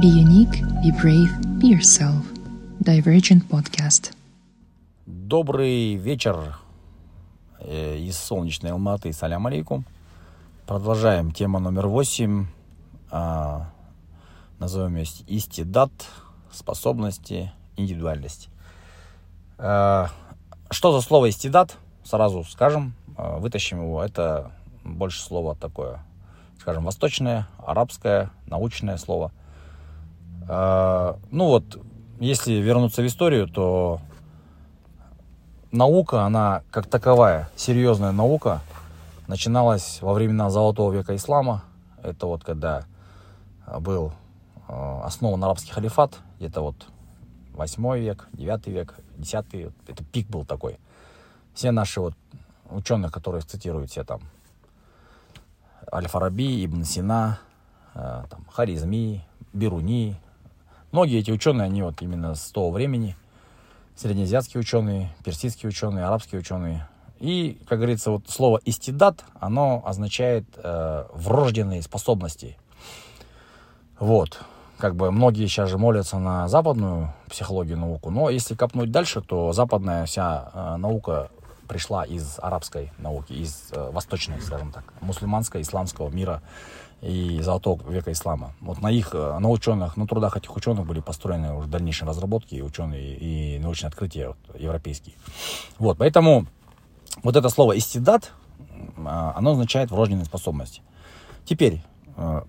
Be unique, be brave, be yourself. Divergent Podcast. Добрый вечер э, из солнечной Алматы. Салям алейкум. Продолжаем. Тема номер восемь. А, назовем ее истидат, способности, индивидуальность. А, что за слово истидат? Сразу скажем, а, вытащим его. Это больше слово такое, скажем, восточное, арабское, научное слово – ну вот, если вернуться в историю, то наука, она как таковая, серьезная наука, начиналась во времена Золотого века ислама. Это вот когда был а, основан арабский халифат, где-то вот 8 век, 9 век, 10 это пик был такой. Все наши вот ученые, которые цитируют все там Аль-Фараби, Ибн Сина, а, там, Харизми, Бируни, Многие эти ученые, они вот именно с того времени, среднеазиатские ученые, персидские ученые, арабские ученые. И, как говорится, вот слово «истидат», оно означает э, врожденные способности. Вот. Как бы многие сейчас же молятся на западную психологию, науку, но если копнуть дальше, то западная вся э, наука пришла из арабской науки, из э, восточной, скажем так, мусульманского, исламского мира и золотого века ислама. Вот на их, э, на ученых, на трудах этих ученых были построены уже дальнейшие разработки ученые, и научные открытия вот, европейские. Вот, поэтому вот это слово «истидат», а, оно означает врожденные способности. Теперь, э,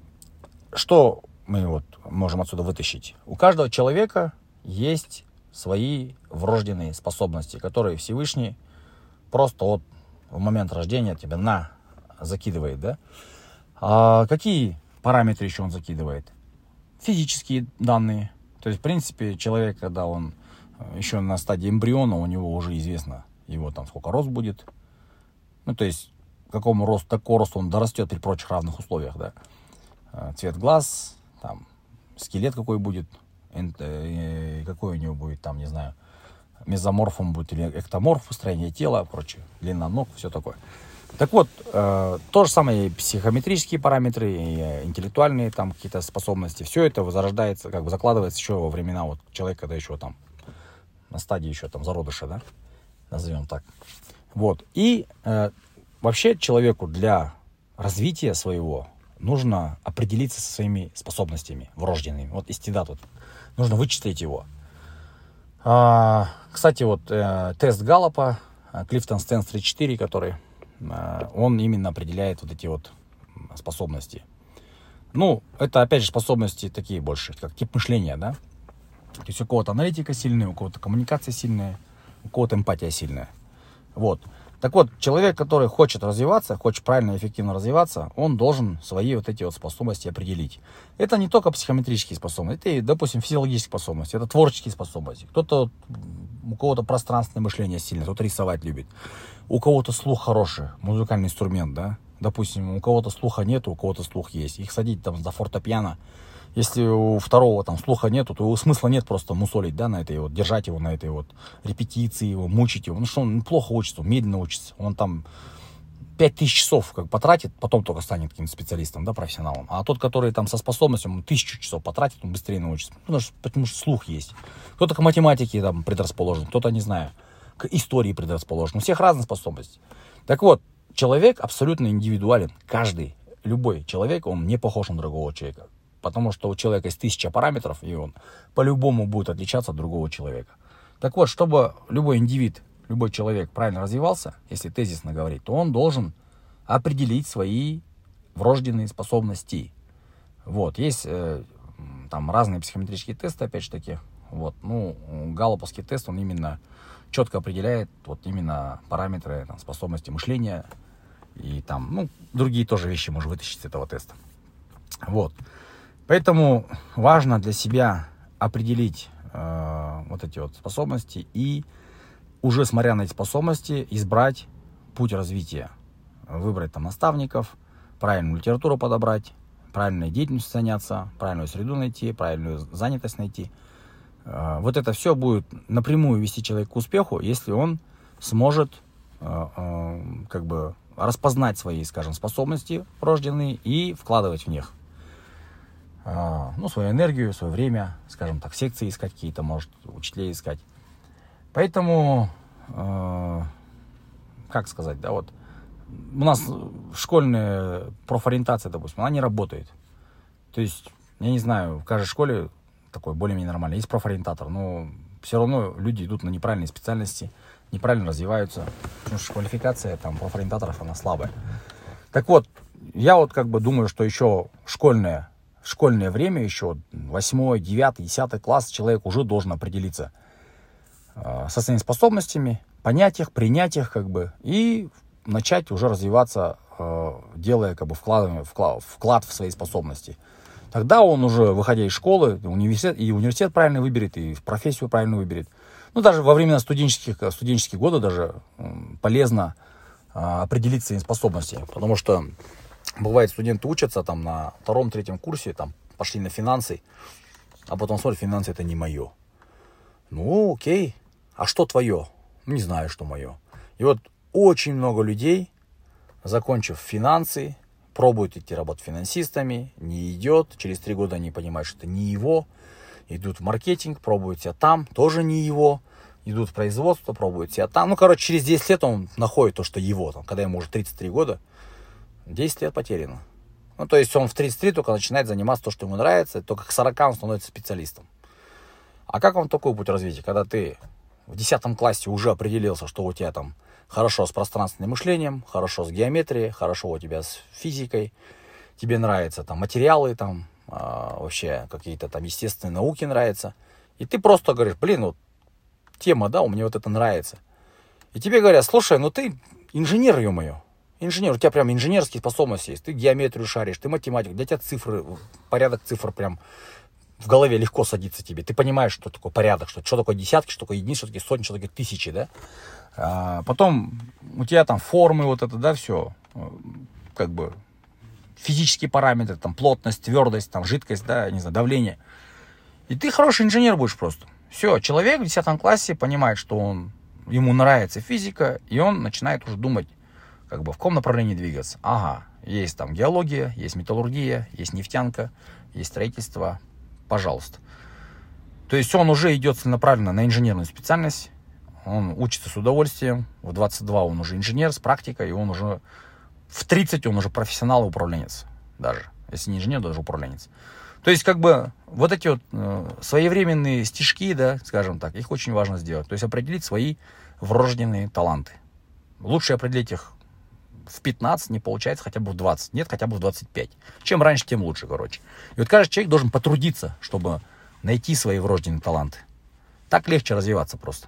что мы вот можем отсюда вытащить? У каждого человека есть свои врожденные способности, которые Всевышний просто вот в момент рождения тебе на закидывает, да? А какие параметры еще он закидывает? Физические данные. То есть, в принципе, человек, когда он э, еще на стадии эмбриона, у него уже известно его там сколько рост будет. Ну, то есть, какому росту, такой рост он дорастет при прочих равных условиях, да. Э, цвет глаз, там, скелет какой будет, э, какой у него будет, там, не знаю, мезоморфом будет или эктоморф, строение тела, прочее, длина ног, все такое. Так вот, э, то же самое и психометрические параметры, и э, интеллектуальные там какие-то способности, все это возрождается, как бы закладывается еще во времена вот человека, когда еще там на стадии еще там зародыша, да, назовем так. Вот. И э, вообще человеку для развития своего нужно определиться со своими способностями врожденными. Вот истидат, вот, нужно вычислить его. А, кстати, вот э, тест Галлопа, Клифтон Стэнс 34, который Э, он именно определяет вот эти вот способности. Ну, это, опять же, способности такие больше, как тип мышления, да. То есть у кого-то аналитика сильная, у кого-то коммуникация сильная, у кого-то эмпатия сильная. Вот. Так вот, человек, который хочет развиваться, хочет правильно и эффективно развиваться, он должен свои вот эти вот способности определить. Это не только психометрические способности, это и, допустим, физиологические способности, это творческие способности. Кто-то, у кого-то пространственное мышление сильное, кто-то рисовать любит у кого-то слух хороший, музыкальный инструмент, да, допустим, у кого-то слуха нет, у кого-то слух есть. Их садить там за фортепиано, если у второго там слуха нету, то смысла нет просто мусолить, да, на этой вот, держать его на этой вот репетиции, его, мучить его. Ну что, он плохо учится, медленно учится. Он там 5000 часов как потратит, потом только станет каким-то специалистом, да, профессионалом. А тот, который там со способностью, он тысячу часов потратит, он быстрее научится. Потому что, потому что слух есть. Кто-то к математике там предрасположен, кто-то, не знаю, к истории предрасположен. У всех разные способности. Так вот, человек абсолютно индивидуален. Каждый, любой человек, он не похож на другого человека. Потому что у человека есть тысяча параметров, и он по-любому будет отличаться от другого человека. Так вот, чтобы любой индивид, любой человек правильно развивался, если тезисно говорить, то он должен определить свои врожденные способности. Вот, есть э, там разные психометрические тесты, опять же таки. Вот, ну, галлоповский тест, он именно четко определяет вот именно параметры там, способности мышления и там, ну, другие тоже вещи можно вытащить с этого теста. Вот. Поэтому важно для себя определить э, вот эти вот способности и уже смотря на эти способности избрать путь развития. Выбрать там наставников, правильную литературу подобрать, правильной деятельностью заняться, правильную среду найти, правильную занятость найти – а, вот это все будет напрямую вести человека к успеху, если он сможет а, а, как бы распознать свои, скажем, способности рожденные и вкладывать в них. ну, свою энергию, свое время, скажем так, секции искать какие-то, может, учителей искать. Поэтому, э, как сказать, да, вот у нас школьная профориентация, допустим, она не работает. То есть, я не знаю, в каждой школе такой более-менее нормально. Есть профориентатор, но все равно люди идут на неправильные специальности, неправильно развиваются, потому что квалификация там профориентаторов, она слабая. Так вот, я вот как бы думаю, что еще школьное, школьное время, еще 8, 9, 10 класс, человек уже должен определиться со своими способностями, понять их, принять их, как бы, и начать уже развиваться, э, делая как бы вклад, вклад, вклад в свои способности. Тогда он уже, выходя из школы, университет, и университет правильно выберет, и профессию правильно выберет. Ну, даже во время студенческих, студенческих года даже полезно а, определить свои способности. Потому что бывает, студенты учатся там на втором-третьем курсе, там пошли на финансы, а потом смотрят, финансы это не мое. Ну, окей. А что твое? Не знаю, что мое. И вот очень много людей, закончив финансы, пробуют идти работать финансистами, не идет, через три года они понимают, что это не его, идут в маркетинг, пробуют себя там, тоже не его, идут в производство, пробуют себя там. Ну, короче, через 10 лет он находит то, что его, там, когда ему уже 33 года, 10 лет потеряно. Ну, то есть он в 33 только начинает заниматься то, что ему нравится, только к 40 он становится специалистом. А как вам такой путь развития, когда ты в 10 классе уже определился, что у тебя там хорошо с пространственным мышлением, хорошо с геометрией, хорошо у тебя с физикой, тебе нравятся там материалы, там а, вообще какие-то там естественные науки нравятся, и ты просто говоришь, блин, вот тема, да, у меня вот это нравится. И тебе говорят, слушай, ну ты инженер, ё-моё, инженер, у тебя прям инженерские способности есть, ты геометрию шаришь, ты математик, для тебя цифры, порядок цифр прям в голове легко садится тебе. Ты понимаешь, что такое порядок, что, что такое десятки, что такое единицы, что такое сотни, что такое тысячи, да? А, потом у тебя там формы вот это, да, все, как бы физические параметры, там плотность, твердость, там жидкость, да, не знаю, давление. И ты хороший инженер будешь просто. Все, человек в 10 классе понимает, что он, ему нравится физика, и он начинает уже думать, как бы в каком направлении двигаться. Ага, есть там геология, есть металлургия, есть нефтянка, есть строительство, пожалуйста. То есть он уже идет целенаправленно на инженерную специальность, он учится с удовольствием, в 22 он уже инженер с практикой, и он уже в 30 он уже профессионал и управленец даже. Если не инженер, даже управленец. То есть, как бы, вот эти вот э, своевременные стишки, да, скажем так, их очень важно сделать. То есть, определить свои врожденные таланты. Лучше определить их в 15, не получается хотя бы в 20. Нет, хотя бы в 25. Чем раньше, тем лучше, короче. И вот каждый человек должен потрудиться, чтобы найти свои врожденные таланты. Так легче развиваться просто.